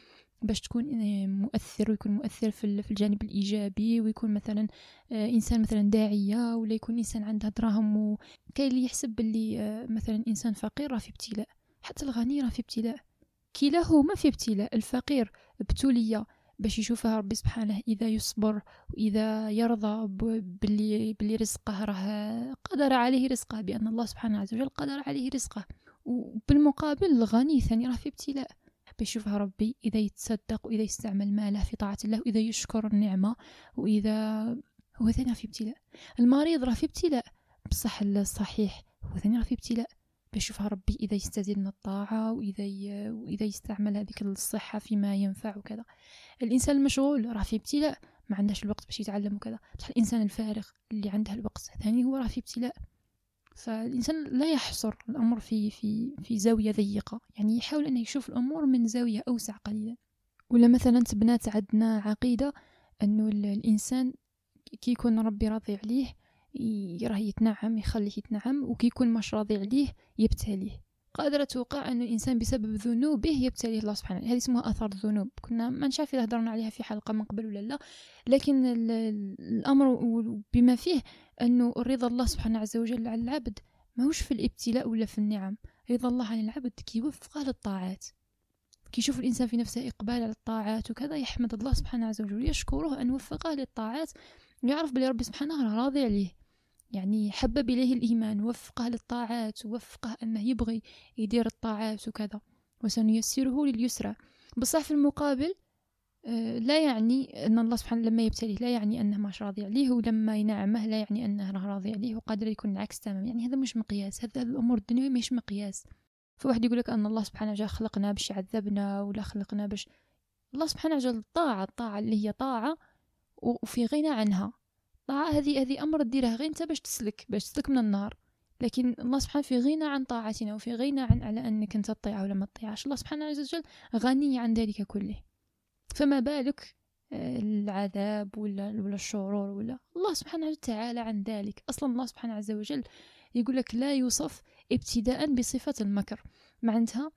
Speaker 1: باش تكون آه، مؤثر ويكون مؤثر في الجانب الإيجابي ويكون مثلا آه، إنسان مثلا داعية ولا يكون إنسان عنده دراهم وكاين اللي يحسب باللي آه، مثلا إنسان فقير راه في ابتلاء حتى الغني راه في ابتلاء. كلاهما في ابتلاء الفقير. ابتلي باش يشوفها ربي سبحانه إذا يصبر وإذا يرضى باللي باللي رزقه راه قدر عليه رزقه بأن الله سبحانه عز وجل قدر عليه رزقه. وبالمقابل الغني ثاني راه في ابتلاء. بيشوفها ربي إذا يتصدق وإذا يستعمل ماله في طاعة الله وإذا يشكر النعمة وإذا هو ثاني في ابتلاء. المريض راه في ابتلاء. بصح الصحيح هو ثاني راه في ابتلاء. بيشوفها ربي إذا يستزيد من الطاعة وإذا ي... وإذا يستعمل هذيك الصحة فيما ينفع وكذا. الإنسان المشغول راه في ابتلاء ما عندهش الوقت باش يتعلم وكذا. بصح الإنسان الفارغ اللي عنده الوقت ثاني هو راه في ابتلاء. فالإنسان لا يحصر الأمر في في في زاوية ضيقة يعني يحاول أنه يشوف الأمور من زاوية أوسع قليلا. ولا مثلا تبنات عندنا عقيدة أنه الإنسان كي يكون ربي راضي عليه راه يتنعم يخليه يتنعم وكي يكون مش راضي عليه يبتليه. قادرة توقع أن الإنسان بسبب ذنوبه يبتليه الله سبحانه هذه اسمها أثر الذنوب. كنا ما نشاف إذا هضرنا عليها في حلقة من قبل ولا لا لكن الأمر بما فيه أنه رضا الله سبحانه عز وجل على العبد ماهوش في الإبتلاء ولا في النعم. رضا الله عن العبد كي يوفقه للطاعات. كي يشوف الإنسان في نفسه إقبال على الطاعات وكذا يحمد الله سبحانه عز وجل ويشكره أن وفقه للطاعات ويعرف بلي ربي سبحانه راضي عليه. يعني حبب إليه الإيمان وفقه للطاعات ووفقه أنه يبغي يدير الطاعات وكذا وسنيسره لليسرى. بصح في المقابل آه، لا يعني أن الله سبحانه لما يبتليه لا يعني أنه مش راضي عليه ولما ينعمه لا يعني أنه راضي عليه وقادر يكون العكس تماما. يعني هذا مش مقياس هذا الأمور الدنيا مش مقياس. فواحد يقول لك أن الله سبحانه جا خلقنا باش يعذبنا ولا خلقنا باش الله سبحانه جل الطاعة الطاعة اللي هي طاعة وفي غنى عنها. طاعة هذه هذه أمر ديرها غير أنت باش تسلك باش تسلك من النار. لكن الله سبحانه في غنى عن طاعتنا وفي غنى عن على أنك أنت تطيع ولا ما تطيعش. الله سبحانه عز وجل غني عن ذلك كله. فما بالك آه، العذاب ولا ولا الشرور ولا الله سبحانه وتعالى عن ذلك. أصلا الله سبحانه عز وجل يقول لك لا يوصف ابتداء بصفة المكر. معناتها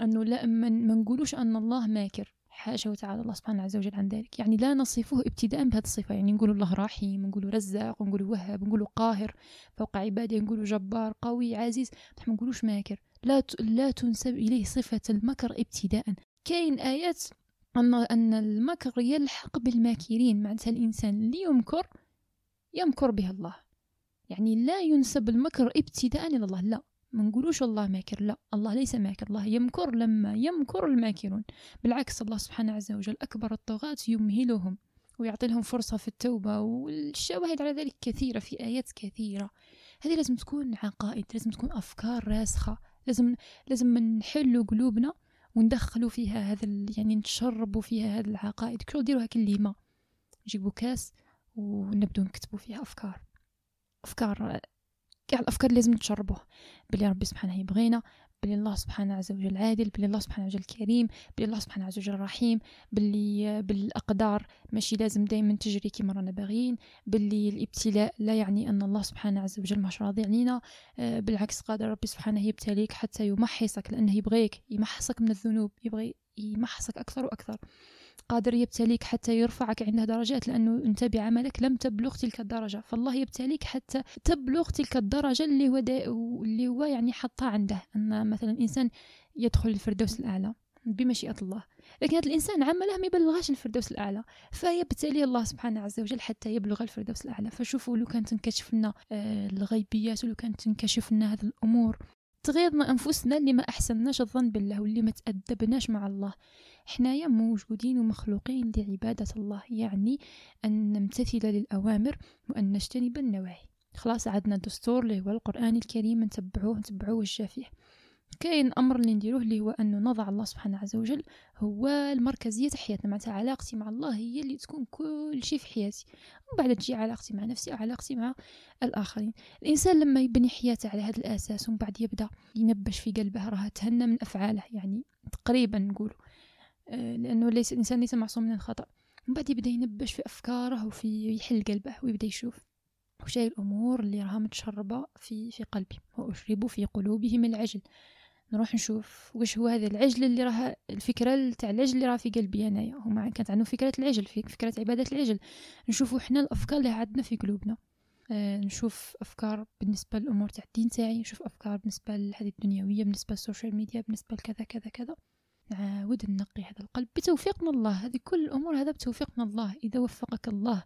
Speaker 1: أنه لا ما نقولوش أن الله ماكر. حاشا وتعالى الله سبحانه عز وجل عن ذلك. يعني لا نصفه ابتداء بهذه الصفة. يعني نقول الله رحيم نقول رزاق نقول وهاب نقول قاهر فوق عبادة نقول جبار قوي عزيز. ما نقولوش ماكر. لا لا تنسب إليه صفة المكر ابتداء. كاين آيات أن أن المكر يلحق بالماكرين. معناتها الإنسان اللي يمكر يمكر به الله. يعني لا ينسب المكر ابتداء إلى الله. لا. ما نقولوش الله ماكر لا الله ليس ماكر الله يمكر لما يمكر الماكرون. بالعكس الله سبحانه عز وجل أكبر الطغاة يمهلهم ويعطي لهم فرصة في التوبة والشواهد على ذلك كثيرة في آيات كثيرة. هذه لازم تكون عقائد لازم تكون أفكار راسخة لازم لازم نحلوا قلوبنا وندخلوا فيها هذا يعني نشربوا فيها هذه العقائد. كل نديروها كلمة نجيبوا كاس ونبدو نكتبوا فيها أفكار. أفكار كاع الأفكار لازم نتشربوه بلي ربي سبحانه يبغينا بلي الله سبحانه عز وجل عادل بلي الله سبحانه وجل كريم بلي الله سبحانه عز وجل رحيم بلي بالأقدار ماشي لازم دايما تجري كيما رانا باغيين بلي الابتلاء لا يعني أن الله سبحانه عز وجل مش راضي علينا. آه، بالعكس قادر ربي سبحانه يبتليك حتى يمحصك لأنه يبغيك يمحصك من الذنوب يبغي يمحصك أكثر وأكثر. قادر يبتليك حتى يرفعك عنده درجات لأنه أنت بعملك لم تبلغ تلك الدرجة. فالله يبتليك حتى تبلغ تلك الدرجة اللي هو اللي هو يعني حطها عنده. أن مثلا إنسان يدخل الفردوس الأعلى بمشيئة الله لكن هذا الإنسان عمله ما يبلغش الفردوس الأعلى. فيبتلي الله سبحانه عز وجل حتى يبلغ الفردوس الأعلى. فشوفوا لو كانت تنكشف لنا آه، الغيبيات ولو كانت تنكشف لنا هذه الأمور تغيظنا أنفسنا اللي ما أحسناش الظن بالله واللي ما تأدبناش مع الله. حنايا موجودين ومخلوقين لعبادة الله يعني أن نمتثل للأوامر وأن نجتنب النواهي. خلاص عندنا دستور اللي هو القرآن الكريم نتبعوه نتبعوه وجه فيه كاين أمر اللي نديروه اللي هو أنه نضع الله سبحانه عز وجل هو المركزيه حياتنا معناتها علاقتي مع الله هي اللي تكون كل شيء في حياتي. ومن بعد تجي علاقتي مع نفسي أو علاقتي مع الآخرين. الإنسان لما يبني حياته على هذا الأساس ومن بعد يبدأ ينبش في قلبه راه تهنى من أفعاله يعني تقريبا نقول آه، لأنه ليس الإنسان ليس معصوم من الخطأ. من بعد يبدأ ينبش في أفكاره وفي يحل قلبه ويبدأ يشوف وش هي الأمور اللي راها متشربة في في قلبي واشرب في قلوبهم العجل. نروح نشوف واش هو هذا العجل اللي راه الفكرة تاع العجل اللي راه في قلبي أنايا. هما كانت عندهم فكرة العجل فكرة عبادة العجل. نشوفوا حنا الأفكار اللي عندنا في قلوبنا. آه نشوف أفكار بالنسبة للأمور تاع الدين تاعي نشوف أفكار بالنسبة لهذه الدنيوية بالنسبة للسوشيال ميديا بالنسبة لكذا كذا كذا. نعاود نقي هذا القلب. بتوفيق من الله هذه كل الأمور هذا بتوفيق من الله إذا وفقك الله.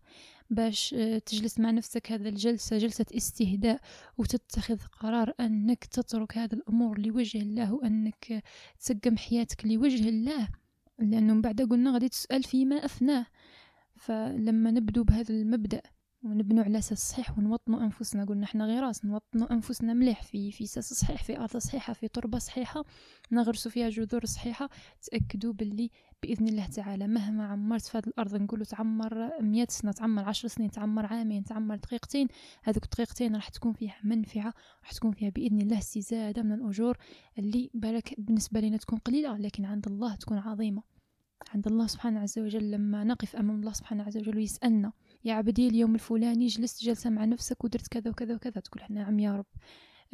Speaker 1: باش آه، تجلس مع نفسك هذا الجلسة جلسة استهداء وتتخذ قرار أنك تترك هذه الأمور لوجه الله وأنك تسقم حياتك لوجه الله. لأنه من بعد قلنا غادي تسأل فيما أفناه. فلما نبدو بهذا المبدأ ونبنوا على أساس صحيح ونوطنوا أنفسنا. قلنا إحنا غير راس نوطنوا أنفسنا مليح في في أساس صحيح في ارض صحيحة في تربة صحيحة نغرسوا فيها جذور صحيحة. تأكدوا باللي بإذن الله تعالى مهما عمرت في هذه الأرض نقولوا تعمر مئة سنة تعمر عشر سنين تعمر عامين تعمر دقيقتين هذوك الدقيقتين راح تكون فيها منفعة راح تكون فيها بإذن الله استزادة من الأجور اللي بالك بالنسبة لنا تكون قليلة لكن عند الله تكون عظيمة. عند الله سبحانه عز وجل لما نقف أمام الله سبحانه عز وجل ويسألنا يا عبدي اليوم الفلاني جلست جلسة مع نفسك ودرت كذا وكذا وكذا. تقول نعم يا رب.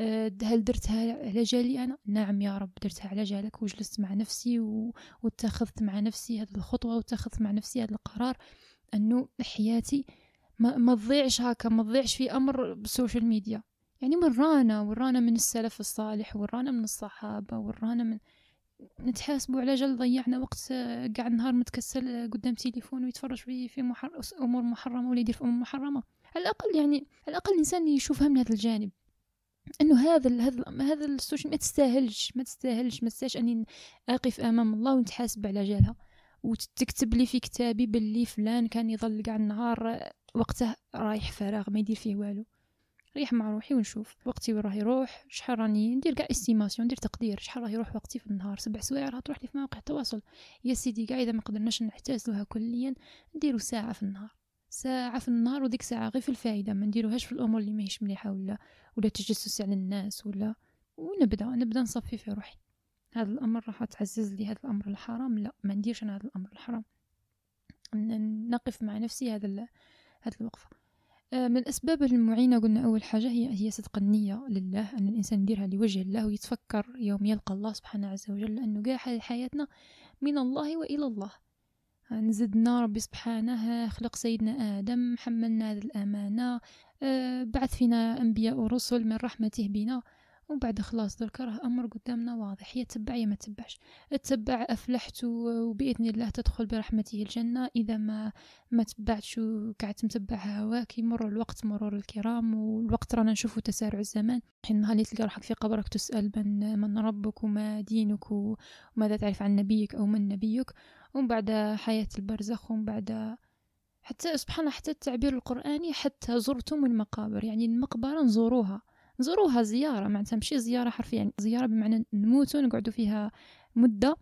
Speaker 1: آه، هل درتها على جالي أنا؟ نعم يا رب درتها على جالك وجلست مع نفسي و... واتخذت مع نفسي هذه الخطوة واتخذت مع نفسي هذا القرار أنه حياتي ما, ما تضيعش هكا ما تضيعش في أمر بال social media يعني ورانا ورانا من السلف الصالح ورانا من الصحابة ورانا من نتحاسبوا على جال ضيعنا وقت قاع النهار متكسل قدام تليفون ويتفرج في في محر... أمور محرمة ولا يدير في أمور محرمة. على الأقل يعني على الأقل الإنسان يشوفها من هذا الجانب. إنه هذا هذا هذا ال social ما تستاهلش ما تستاهلش ما تستاهلش أني أقف أمام الله ونتحاسب على جالها. وتكتب لي في كتابي باللي فلان كان يظل قاع النهار وقته رايح فراغ ما يدير فيه والو. ريح مع روحي ونشوف وقتي وين راه يروح شحال راني ندير كاع estimation ندير تقدير شحال راه يروح وقتي في النهار سبع سوايع راه تروح لي في مواقع التواصل. يا سيدي كاع إذا ما قدرناش نعتزلوها كليا نديرو ساعة في النهار. ساعة في النهار وديك ساعة غير في الفائدة ما نديروهاش في الأمور اللي ماهيش مليحة ولا ولا تجسس على الناس ولا ونبدأ نبدأ نصفي في روحي. هذا الأمر راح تعزز لي هذا الأمر الحرام؟ لا ما نديرش أنا هذا الأمر الحرام. نقف مع نفسي هذا هذا الوقفة. من الأسباب المعينة قلنا أول حاجة هي هي صدق النية لله أن الإنسان يديرها لوجه الله ويتفكر يوم يلقى الله سبحانه عز وجل لأنه قاع حياتنا من الله وإلى الله. نزدنا ربي سبحانه خلق سيدنا آدم حملنا هذه الأمانة آه، بعث فينا أنبياء ورسل من رحمته بنا. ومن بعد خلاص درك راه أمر قدامنا واضح يا تبع يا ما تبعش. تتبع أفلحت وبإذن الله تدخل برحمته الجنة. إذا ما ما تبعتش وقعدت متبع هواك يمر الوقت مرور الكرام والوقت رانا نشوفه تسارع الزمان. حين نهار اللي تلقى روحك في قبرك تسأل من من ربك وما دينك وماذا تعرف عن نبيك أو من نبيك. ومن بعد حياة البرزخ ومن بعد حتى سبحان الله حتى التعبير القرآني حتى زرتم المقابر. يعني المقبرة نزوروها. نزوروها زيارة معناتها ماشي زيارة حرفيا زيارة بمعنى نموتوا نقعدوا فيها مدة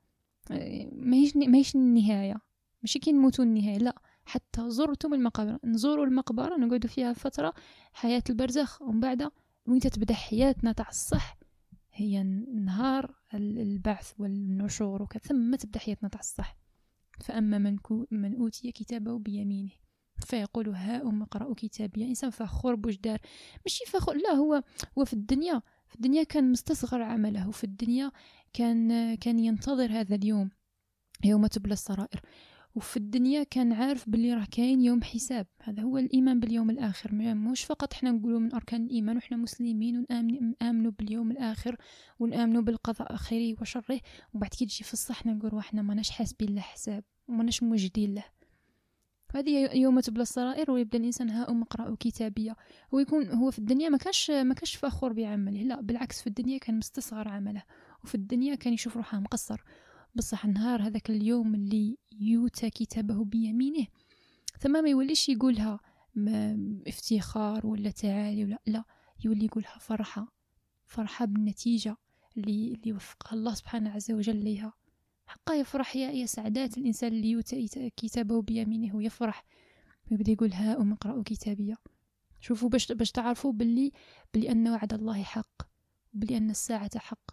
Speaker 1: آه، ماهيش ماهيش النهاية ماشي كي نموتوا النهاية لا حتى زرتم المقابر نزوروا المقبرة نقعدوا فيها فترة حياة البرزخ ومن بعد وين تبدا حياتنا تاع الصح هي نهار البعث والنشور وكذا ثم تبدأ حياتنا تاع الصح. فأما من, من أوتي كتابه بيمينه. فيقول هاؤم اقرأوا كتابي إنسان فخور بوش دار. ماشي فخور لا هو هو في الدنيا في الدنيا كان مستصغر عمله في الدنيا كان كان ينتظر هذا اليوم يوم تبلى السرائر وفي الدنيا كان عارف باللي راه كاين يوم حساب. هذا هو الإيمان باليوم الآخر. مش فقط إحنا نقولوا من أركان الإيمان وحنا مسلمين ونامنوا باليوم الآخر ونآمنوا بالقضاء خيره وشره. وبعد كي تجي في الصح نقول إحنا ماناش حاسبين له حساب وماناش موجدين له. هذه يوم تبلى السرائر ويبدأ الإنسان ها أم كتابية. هو يكون هو في الدنيا ما كانش ما كانش فخور بعمله لا بالعكس في الدنيا كان مستصغر عمله وفي الدنيا كان يشوف روحه مقصر. بصح نهار هذاك اليوم اللي يوتى كتابه بيمينه ثم ما يوليش يقولها افتخار ولا تعالي ولا لا يولي يقولها فرحة فرحة بالنتيجة اللي, اللي وفقها الله سبحانه عز وجل ليها. حقا يفرح يا, يا سعدات الإنسان اللي يوتى كتابه بيمينه ويفرح ويبدا يقول ها أم اقرأوا كتابية شوفوا باش باش تعرفوا باللي باللي أن وعد الله حق وباللي أن الساعة حق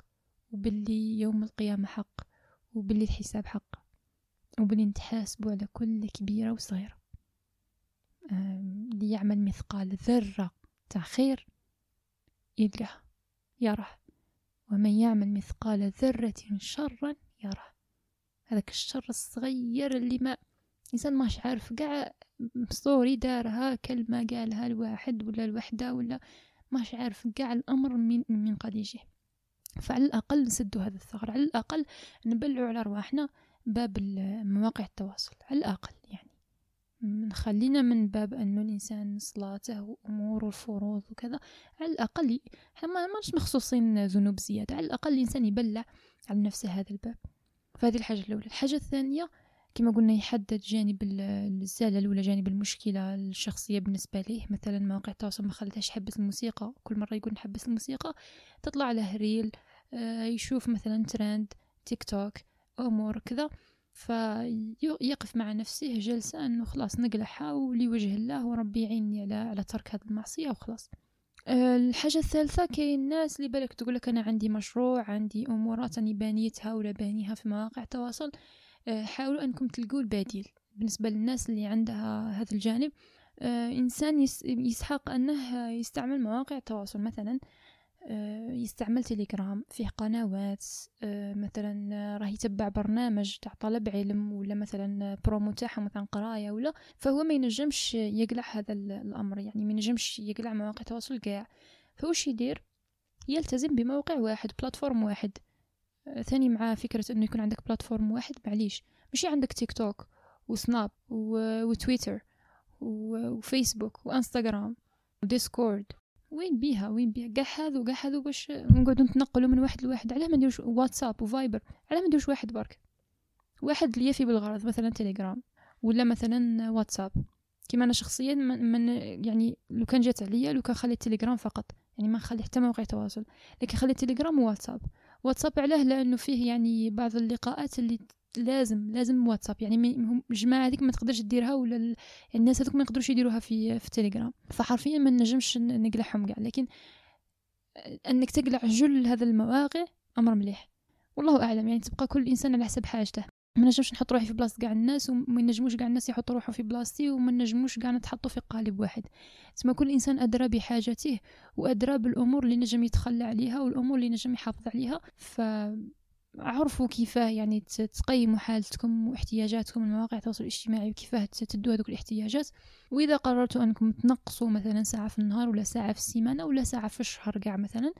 Speaker 1: وباللي يوم القيامة حق وباللي الحساب حق وباللي نتحاسبوا على كل كبيرة وصغيرة. اللي يعمل مثقال ذرة تاع خير يلقاه يراه ومن يعمل مثقال ذرة شرا يراه هذاك الشر الصغير اللي ما الإنسان ماش عارف قاع ستوري دارها كلمة قالها الواحد ولا الوحدة ولا ماش عارف قاع الأمر من من قد يجيه فعلى الأقل نسدوا هذا الثغر على الأقل نبلعوا على رواحنا باب مواقع التواصل على الأقل يعني. نخلينا من باب أنه الإنسان صلاته وأموره الفروض وكذا. على الأقل إحنا ما مخصوصين ذنوب زيادة على الأقل الإنسان يبلع على نفسه هذا الباب. فهذه الحاجة الأولى. الحاجة الثانية كما قلنا يحدد جانب الزلل ولا جانب المشكلة الشخصية بالنسبة ليه. مثلا مواقع التواصل ما خلتهاش حبس الموسيقى. كل مرة يقول نحبس الموسيقى تطلع له ريل آه، يشوف مثلا ترند تيك توك أمور كذا. فيقف مع نفسه جلسة أنه خلاص نقلعها ولوجه الله وربي يعيني على على ترك هذه المعصية وخلاص. الحاجة الثالثة كاين الناس اللي بالك تقولك أنا عندي مشروع عندي أمورات أني بانيتها ولا بانيها في مواقع التواصل. آه، حاولوا أنكم تلقوا البديل بالنسبة للناس اللي عندها هذا الجانب. آه، إنسان يسحق أنه يستعمل مواقع التواصل مثلا. آه، يستعمل تليجرام فيه قنوات مثلا راه يتبع برنامج تاع طلب علم ولا مثلا برومو تاعها مثلا قراية ولا فهو ما ينجمش يقلع هذا الأمر يعني ما ينجمش يقلع مواقع التواصل كاع فوش يدير؟ يلتزم بموقع واحد plateforme واحد. ثاني مع فكرة إنه يكون عندك plateforme واحد معليش. ماشي عندك تيك توك وسناب وتويتر وفيسبوك وانستغرام وديسكورد وين بيها؟ وين بيها؟ كاع هذو كاع هذو باش نقعدو نتنقلوا من واحد لواحد. علاه ما نديروش واتساب وفايبر علاه ما نديروش واحد برك. واحد اللي يفي بالغرض مثلا تليجرام ولا مثلا واتساب. كيما أنا شخصيا من, من يعني لو كان جات عليا لو كان خليت تليجرام فقط. يعني ما نخلي حتى موقع تواصل لكن خليت تليجرام وواتساب واتساب علاه لأنه فيه يعني بعض اللقاءات اللي لازم لازم واتساب. يعني الجماعة هذيك ما تقدرش ديرها ولا ال... الناس هذوك ما يقدروش يديروها في في تليجرام. فحرفيا ما نجمش نقلعهم كاع. لكن انك تقلع جل هذا المواقع أمر مليح. والله أعلم. يعني تبقى كل إنسان على حسب حاجته. ما نجمش نحط روحي في بلاصة كاع الناس وما نجموش كاع الناس يحطوا روحهم في بلاصتي وما نجموش كاع نتحطوا في قالب واحد. تسمى كل إنسان أدرى بحاجته وأدرى بالأمور اللي نجم يتخلى عليها والأمور اللي نجم يحافظ عليها. ف عرفوا كيفاه يعني تقيموا حالتكم واحتياجاتكم المواقع التواصل الاجتماعي وكيفاه تدوا هذوك الاحتياجات. وإذا قررتوا أنكم تنقصوا مثلا ساعة في النهار ولا ساعة في السيمانة ولا ساعة في الشهر كاع مثلا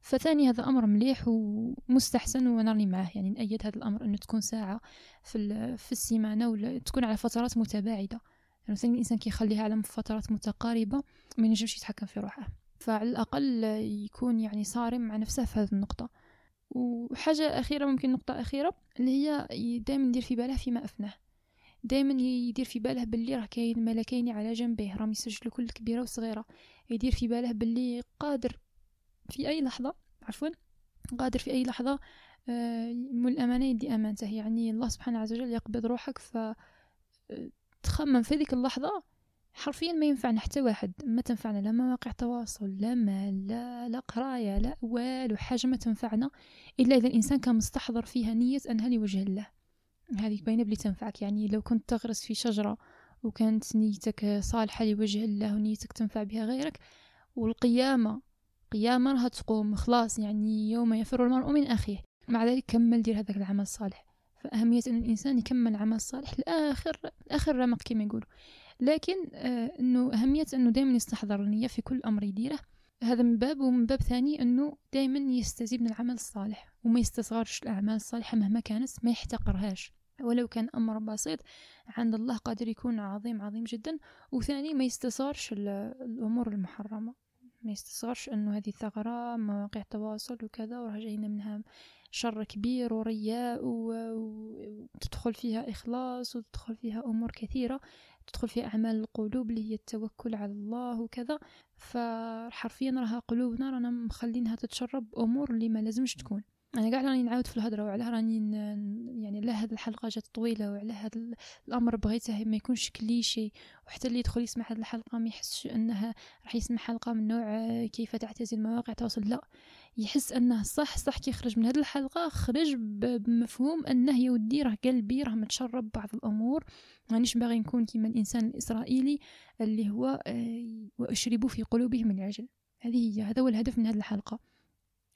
Speaker 1: فثاني هذا أمر مليح ومستحسن وأنا راني معاه. يعني نأيد هذا الأمر أنه تكون ساعة في, في السيمانة ولا تكون على فترات متباعدة. يعني ثاني الإنسان كيخليها على فترات متقاربة ما ينجمش يتحكم في روحه. فعلى الأقل يكون يعني صارم مع نفسه في هذه النقطة. وحاجة أخيرة ممكن نقطة أخيرة اللي هي دائما يدير في باله فيما أفناه دائما يدير في باله باللي راه كاين ملكين على جنبه راهم يسجلوا كل كبيرة وصغيرة. يدير في باله باللي قادر في أي لحظة عفوا قادر في أي لحظة آه، مول الأمانة يدي أمانته يعني الله سبحانه عز وجل يقبض روحك ف آه، تخمم في ذيك اللحظة حرفيا ما ينفعنا حتى واحد ما تنفعنا لا مواقع تواصل لا مال لا لا قراية لا والو حاجة ما تنفعنا إلا إذا الإنسان كان مستحضر فيها نية أنها لوجه الله هذه باينة بلي تنفعك يعني لو كنت تغرس في شجرة وكانت نيتك صالحة لوجه الله ونيتك تنفع بها غيرك والقيامة قيامة راها تقوم خلاص يعني يوم يفر المرء من أخيه. مع ذلك كمل دير هذاك العمل الصالح. فأهمية أن الإنسان يكمل العمل الصالح لآخر آخر رمق كما يقولوا. لكن آه أنه أهمية أنه دائما يستحضر النية في كل أمر يديره. هذا من باب ومن باب ثاني أنه دائما يستزيد من العمل الصالح وما يستصغرش الأعمال الصالحة مهما كانت ما يحتقرهاش. ولو كان أمر بسيط عند الله قادر يكون عظيم عظيم جدا. وثاني ما يستصغرش الأمور المحرمة. ما يستصغرش أنه هذه ثغرة مواقع التواصل وكذا وراه جاينا منها شر كبير ورياء وتدخل فيها إخلاص وتدخل فيها أمور كثيرة تدخل فيها أعمال القلوب اللي هي التوكل على الله وكذا. فحرفيا راها قلوبنا رانا مخلينها تتشرب أمور اللي ما لازمش تكون. أنا قاعد راني نعاود في الهضره وعلى راني يعني لا هذه الحلقة جات طويلة وعلى هذا الأمر بغيته ما يكونش كليشي وحتى اللي يدخل يسمع هذه الحلقة ما يحسش أنها راح يسمع حلقة من نوع كيف تعتزل مواقع التواصل لا. يحس أنه صح صح كي يخرج من هذه الحلقة خرج بمفهوم أنه يا ودي راه قلبي راه متشرب بعض الأمور. مانيش باغي نكون كيما الإنسان الإسرائيلي اللي هو آه، واشربوا في قلوبهم العجل. هذه هي هذا هو الهدف من هذه الحلقة.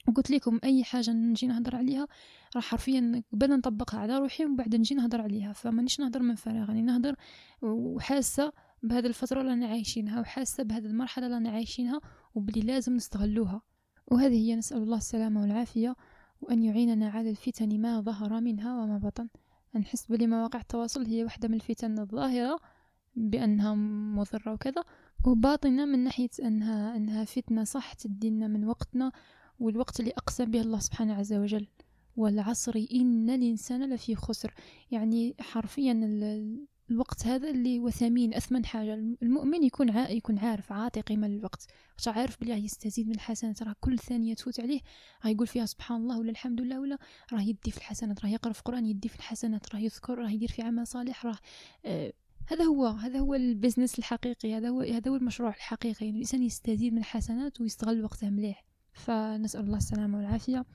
Speaker 1: وقلت لكم أي حاجة نجي نهضر عليها راح حرفيا قبل نطبقها على روحي ومن بعد نجي نهضر عليها. فمانيش نهضر من فراغ يعني نهضر وحاسة بهذه الفترة اللي عايشينها وحاسة بهذه المرحلة اللي عايشينها وبلي لازم نستغلوها. وهذه هي نسأل الله السلامة والعافية وأن يعيننا على الفتن ما ظهر منها وما بطن. نحس بلي مواقع التواصل هي واحدة من الفتن الظاهرة بأنها مضرة وكذا وباطنة من ناحية أنها أنها فتنة صح تدينا من وقتنا والوقت اللي أقسم به الله سبحانه عز وجل والعصر إن الإنسان لفي خسر. يعني حرفيا الوقت هذا اللي هو ثمين أثمن حاجة. المؤمن يكون ع... يكون عارف عاطي قيمة للوقت عارف بلي يستزيد من الحسنات. راه كل ثانية تفوت عليه راه يقول فيها سبحان الله ولا الحمد لله ولا راه يدي في الحسنات راه يقرأ في القرآن يدي في الحسنات راه يذكر راه يدير في عمل صالح راه آه هذا هو هذا هو البزنس الحقيقي هذا هو هذا هو المشروع الحقيقي. يعني الإنسان يستزيد من الحسنات ويستغل وقته مليح. فنسأل الله السلامة والعافية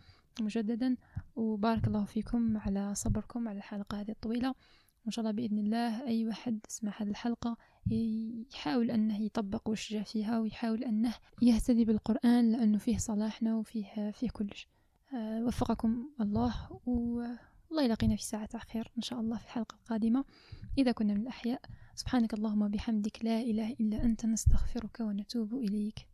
Speaker 1: مجددا وبارك الله فيكم على صبركم على الحلقة هذه الطويلة. وإن شاء الله بإذن الله أي واحد يسمع هذه الحلقة يحاول أنه يطبق وش فيها ويحاول أنه يهتدي بالقرآن لأنه فيه صلاحنا وفيه فيه كلش أه وفقكم الله والله يلاقينا في ساعة خير إن شاء الله في الحلقة القادمة. إذا كنا من الأحياء سبحانك اللهم وبحمدك لا إله إلا أنت نستغفرك ونتوب إليك.